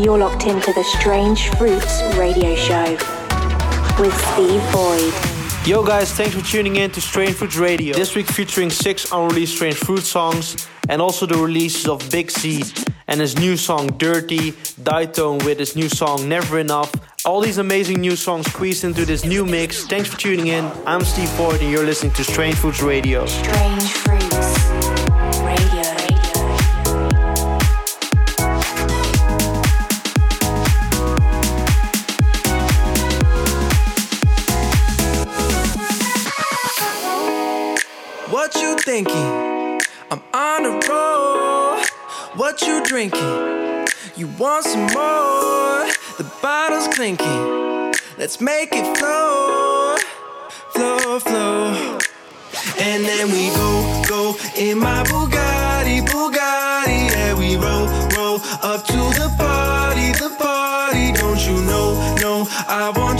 You're locked into the Strange Fruits radio show with Steve Boyd. Yo guys, thanks for tuning in to Strange Fruits Radio. This week featuring six unreleased Strange Fruit songs and also the releases of Big C and his new song Dirty, Ditone with his new song Never Enough. All these amazing new songs squeezed into this new mix. Thanks for tuning in. I'm Steve Boyd and you're listening to Strange Fruits Radio. Strange Fruits What you drinking? You want some more? The bottle's clinking. Let's make it flow, flow, flow. And then we go, go in my Bugatti, Bugatti. Yeah, we roll, roll up to the party, the party. Don't you know, no, I want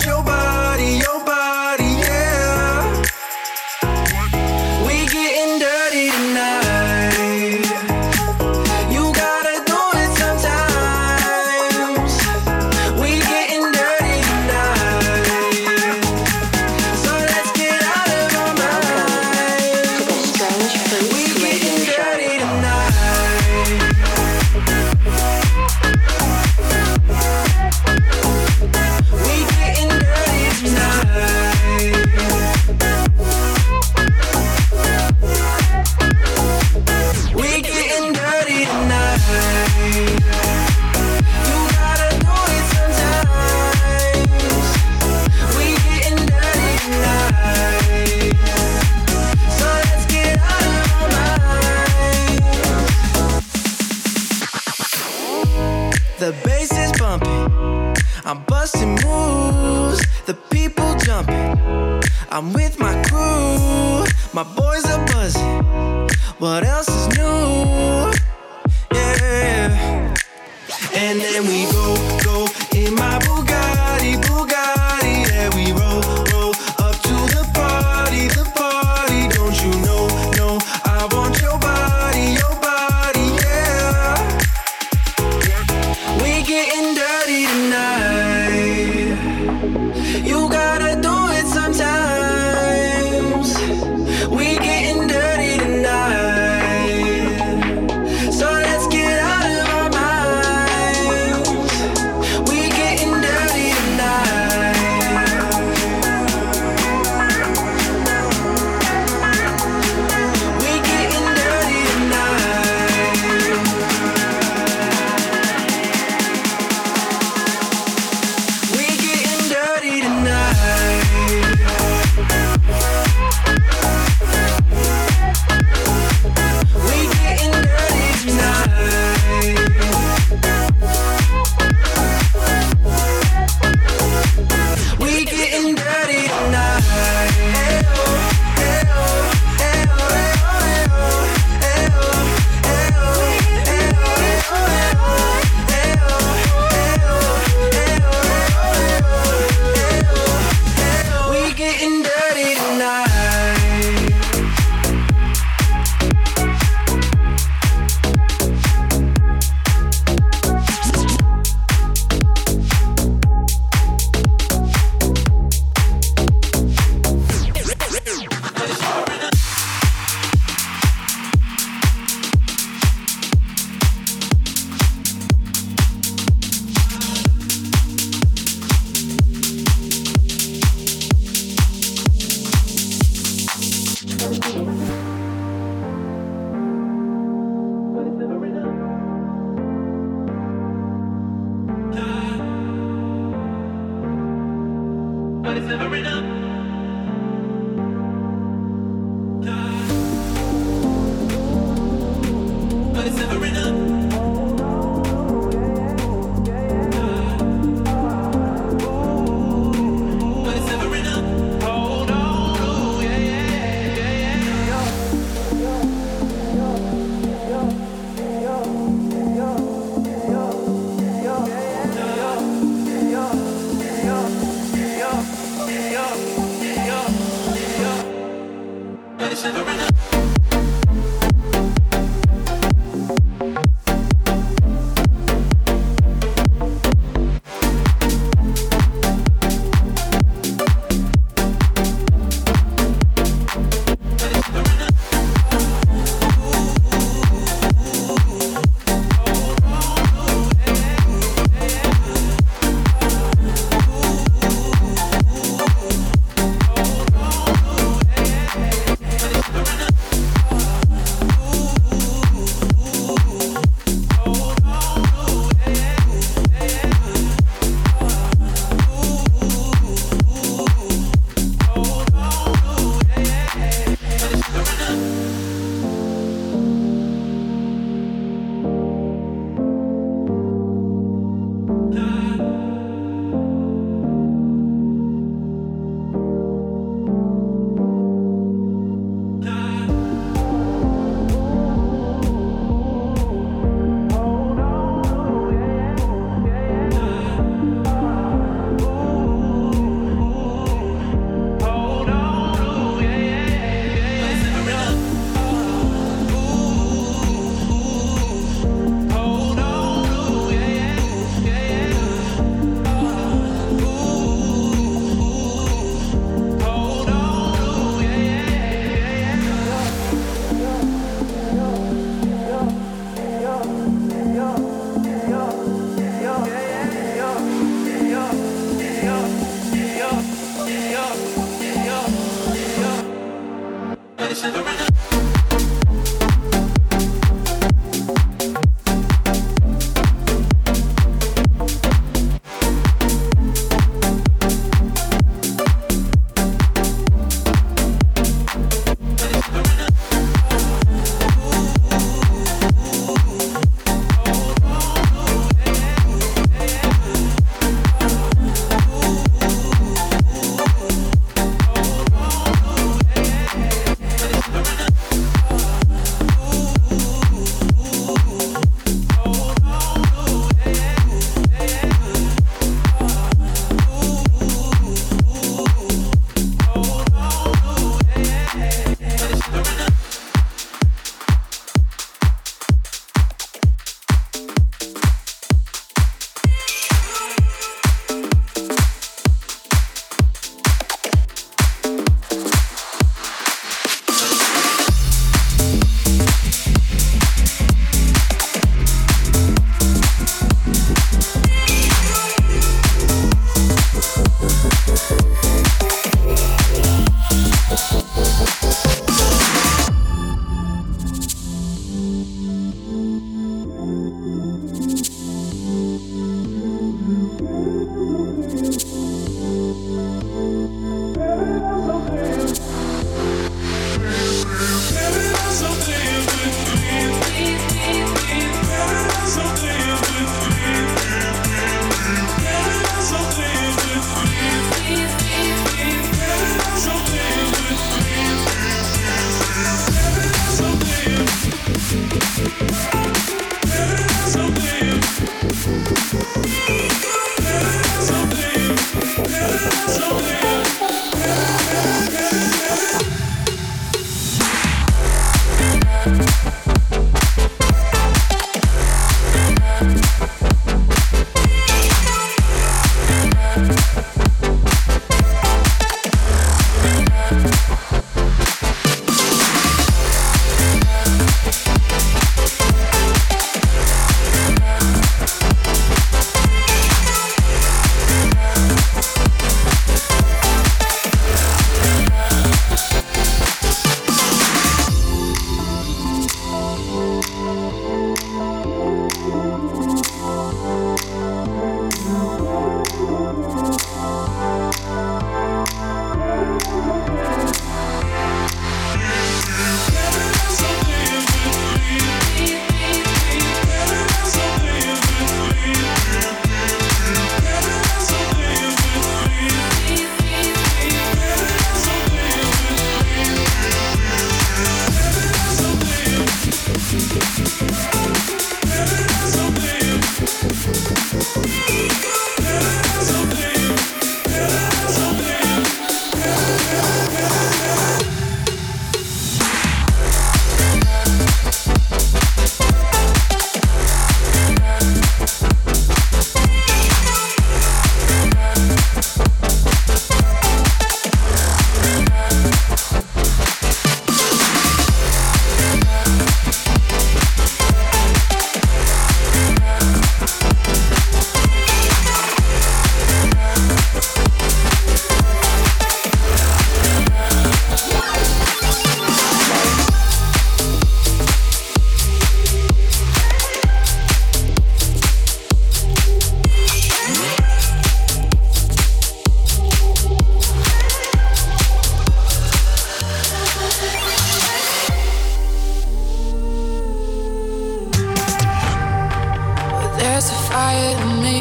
fire in me,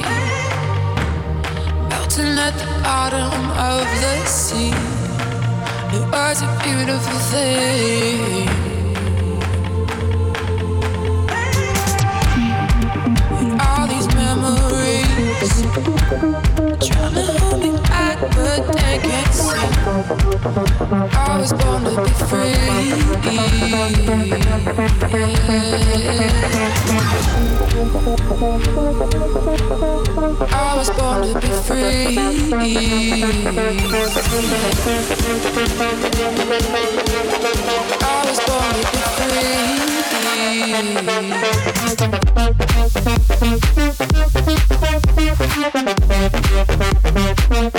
melting at the bottom of the sea. It was a beautiful thing. And all these memories trying to hold me but they can't see. I was born to be free. I was born to be free. I was born to be free.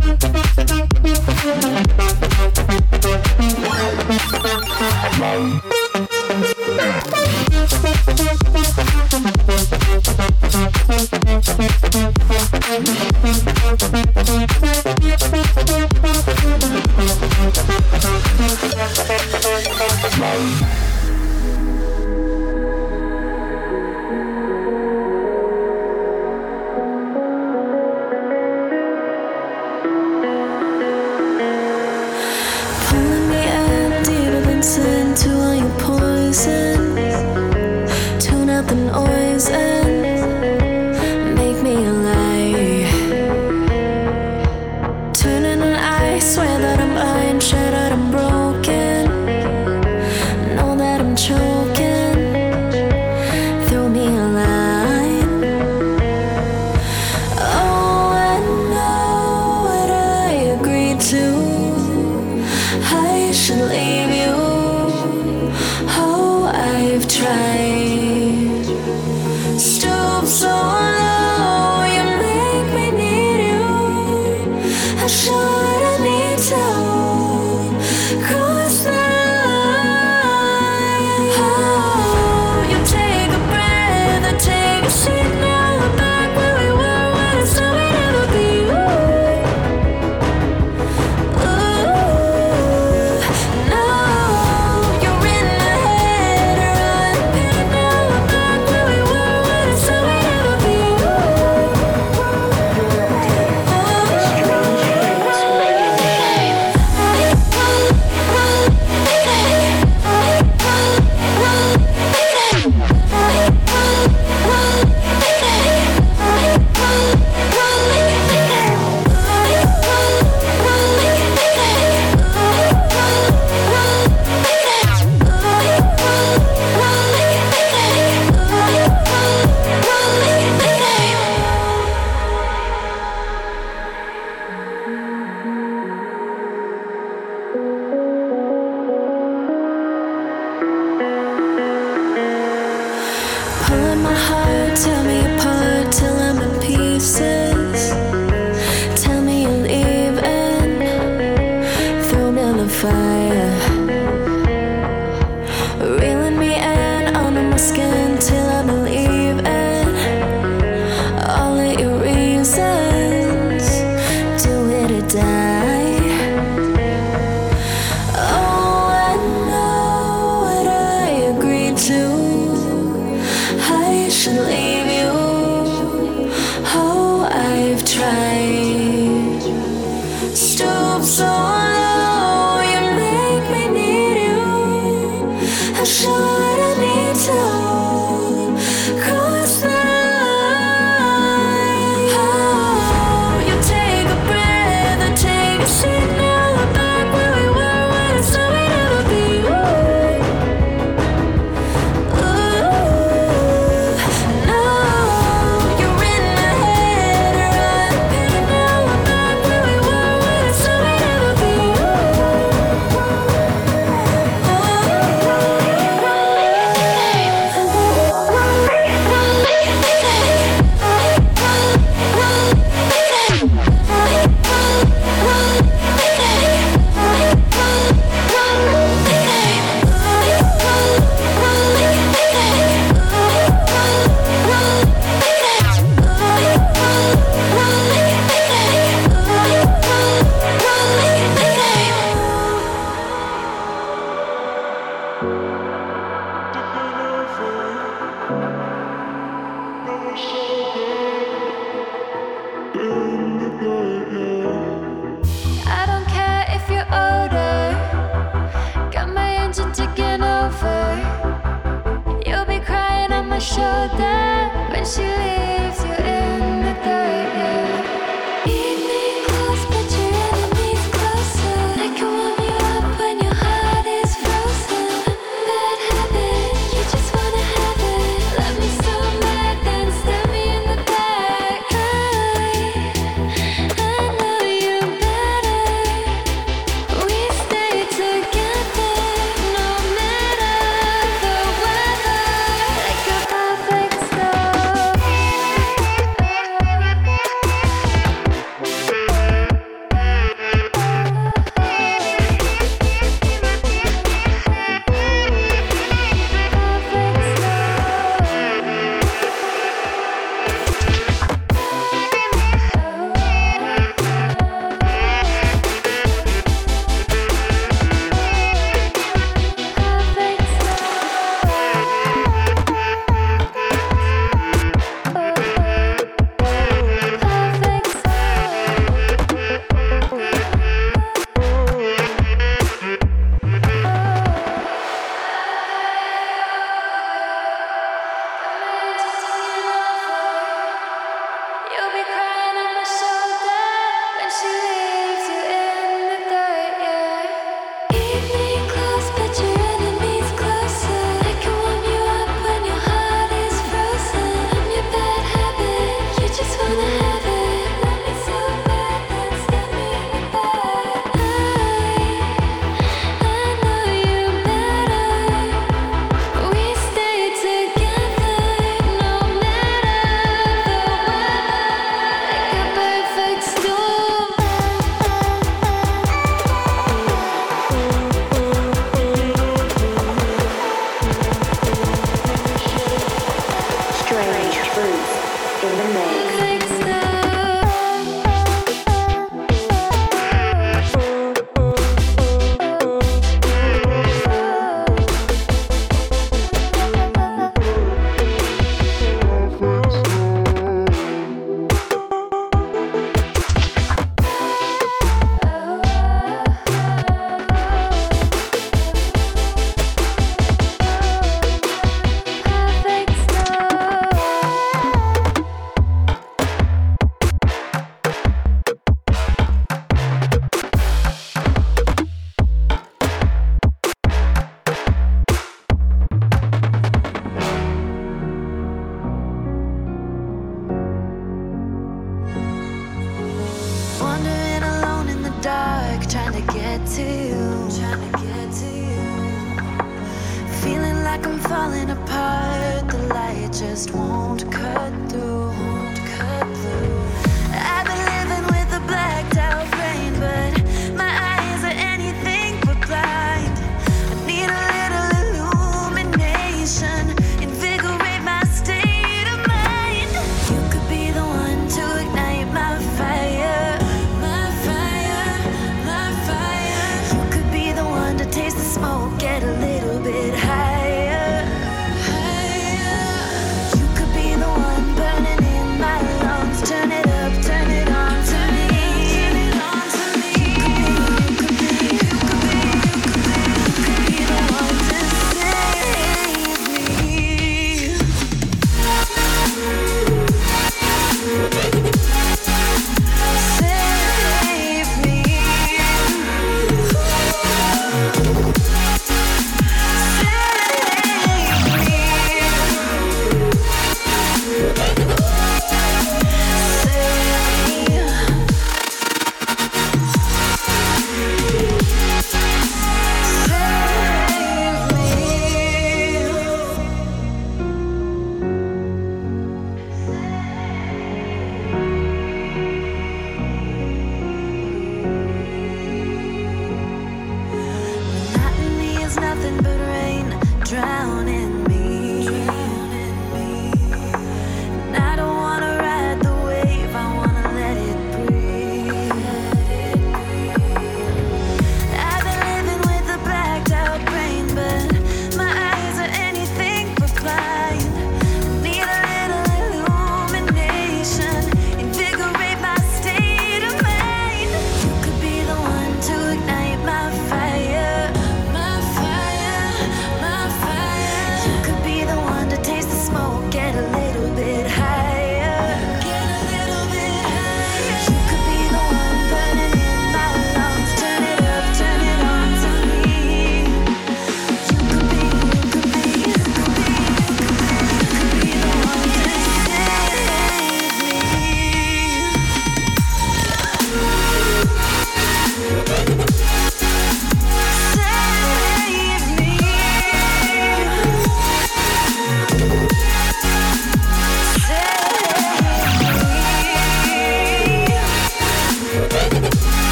Trust just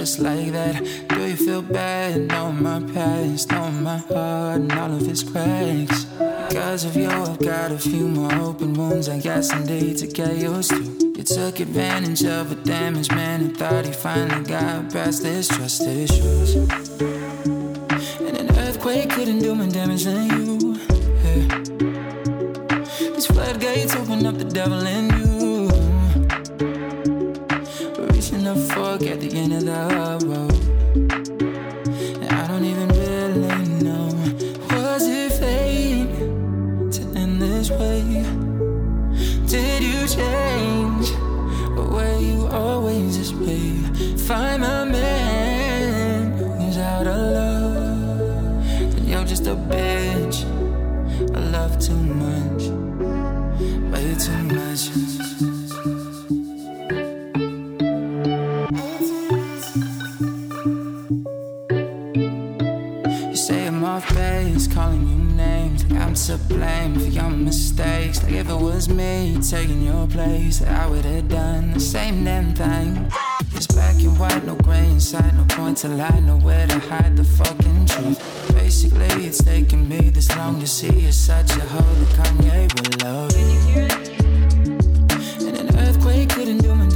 like that. Do you feel bad? Knowing my past, knowing my heart and all of its cracks. Because of you, I've got a few more open wounds I guess I need to get used to. You took advantage of a damaged man and thought he finally got past his trust issues. And an earthquake couldn't do more damage than you. Yeah. These floodgates open up the devil in at the end of the road. Blame for your mistakes. Like if it was me taking your place, I would have done the same damn thing. It's black and white, no gray inside, no point to lie, nowhere to hide the fucking truth. Basically, it's taken me this long to see you're such a hoe that Kanye would love. And an earthquake couldn't do me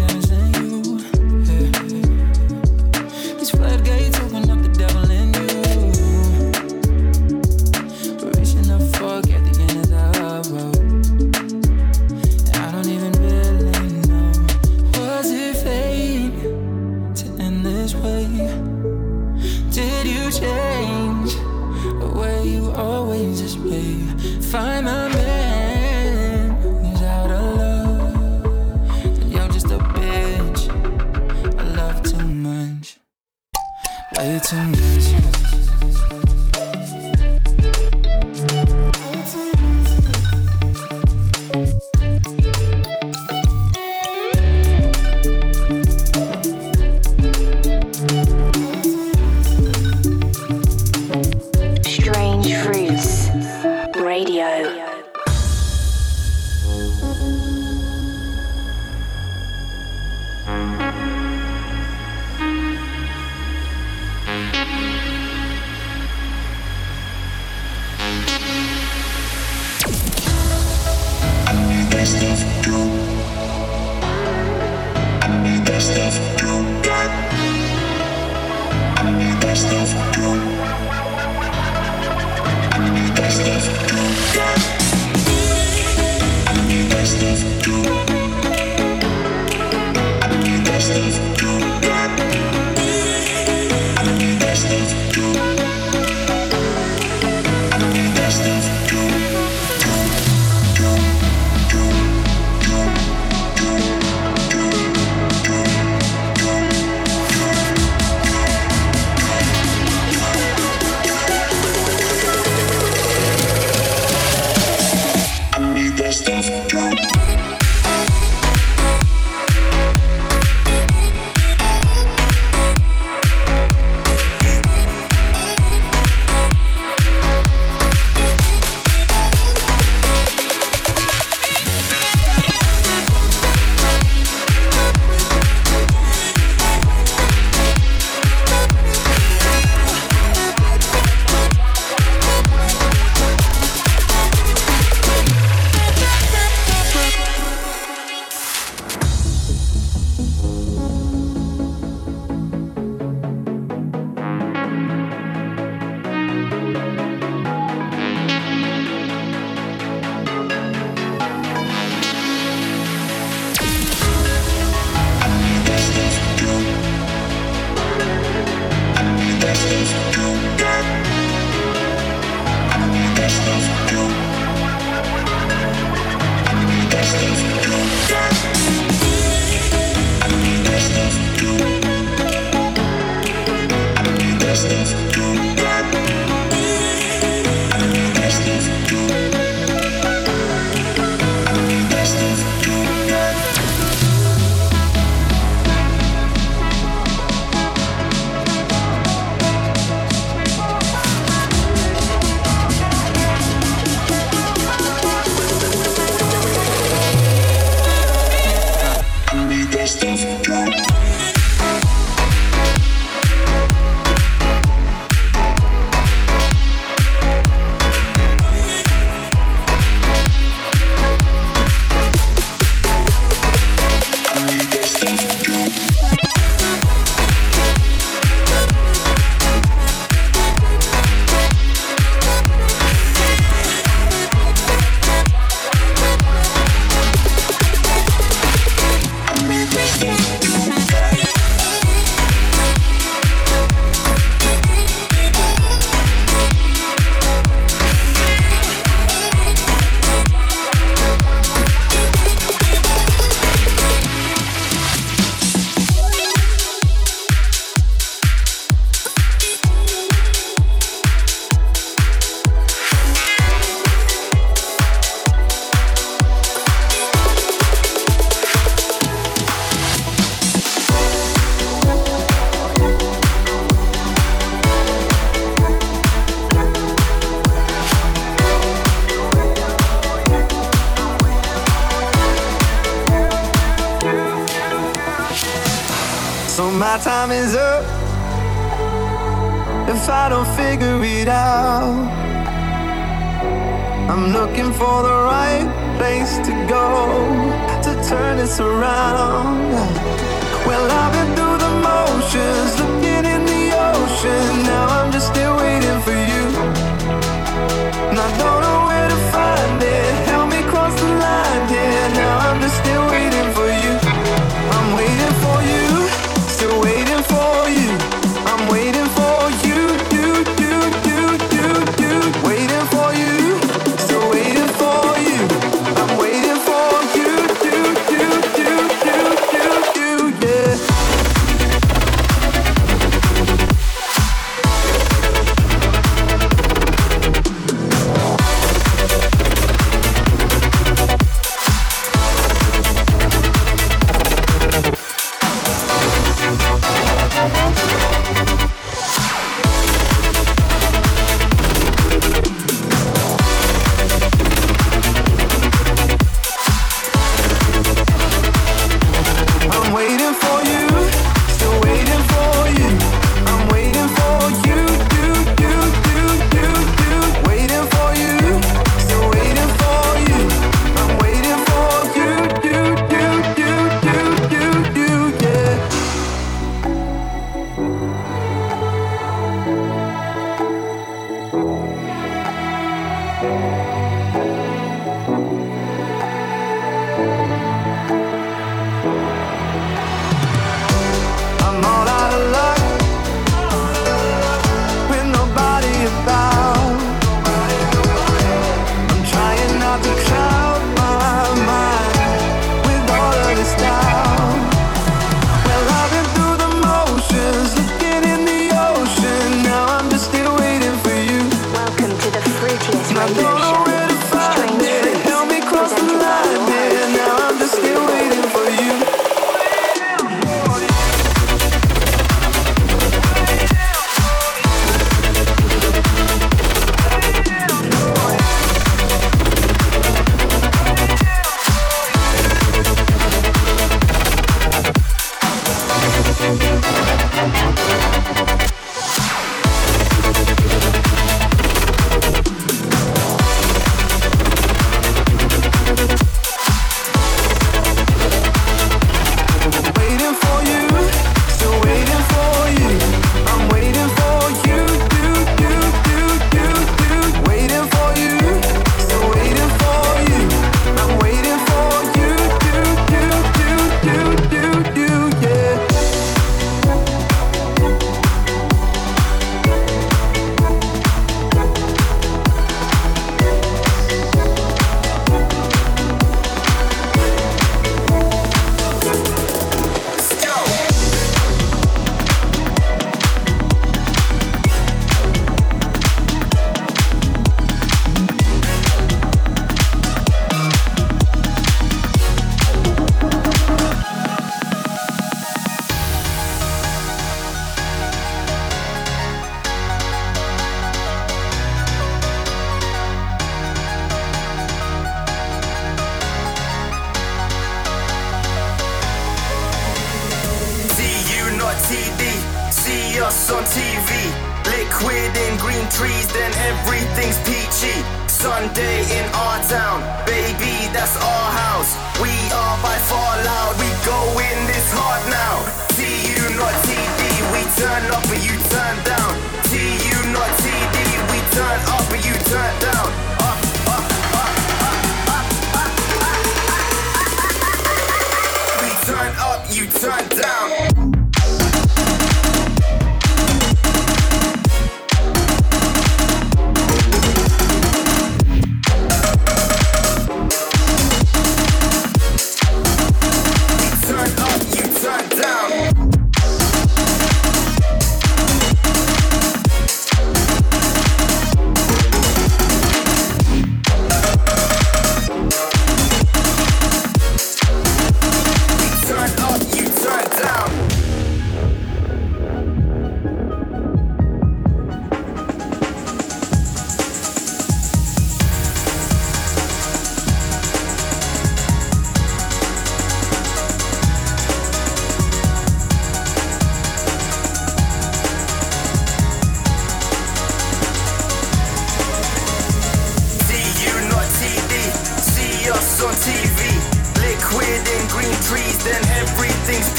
my time is up. If I don't figure it out, I'm looking for the right place to go to turn this around. Well, I've been through the motions, looking in the ocean. Now I'm just still waiting for you. And I don't know where to find it. Help me cross the line, yeah. Now I'm just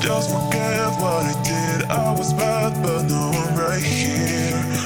Just forget what I did. I was bad, but now I'm right here.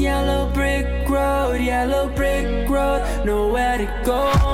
yellow brick road, yellow brick road, nowhere to go.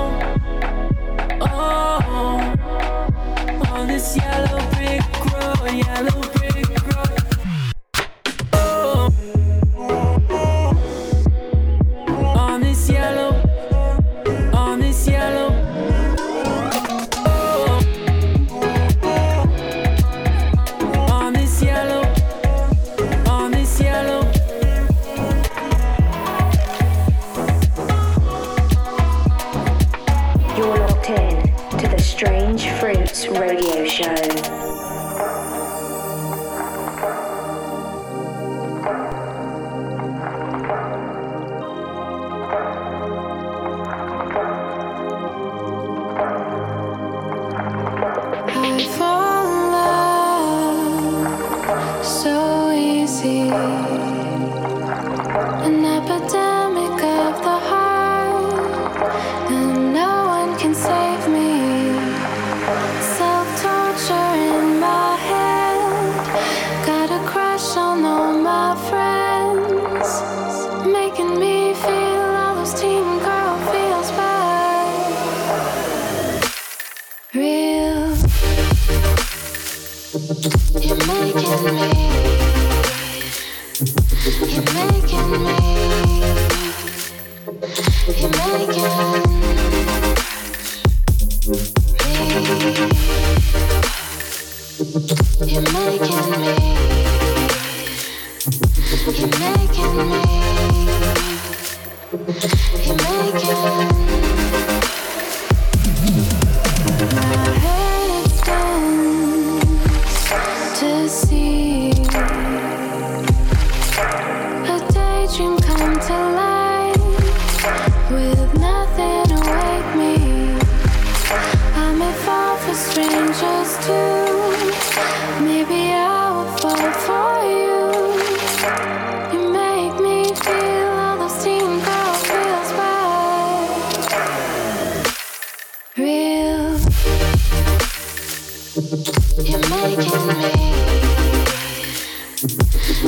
You're making me,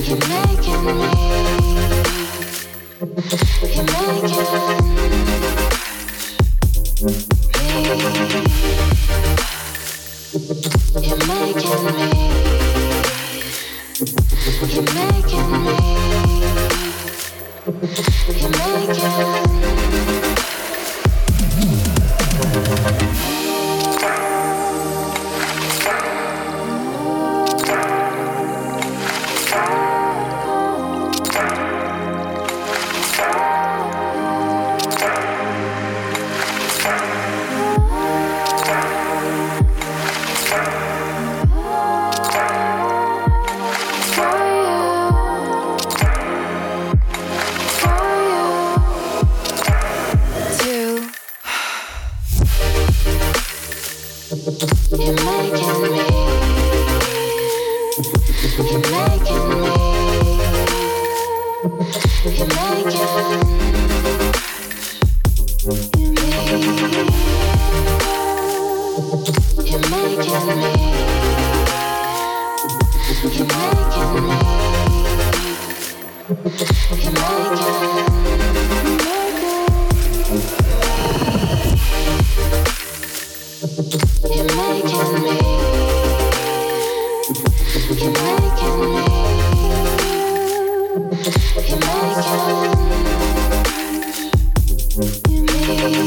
you're making me.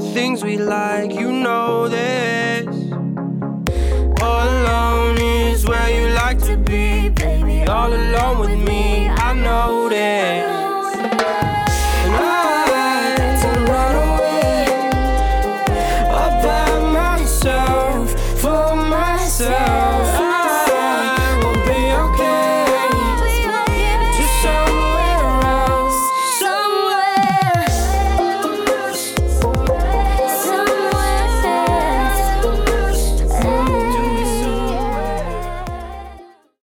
the things we like. You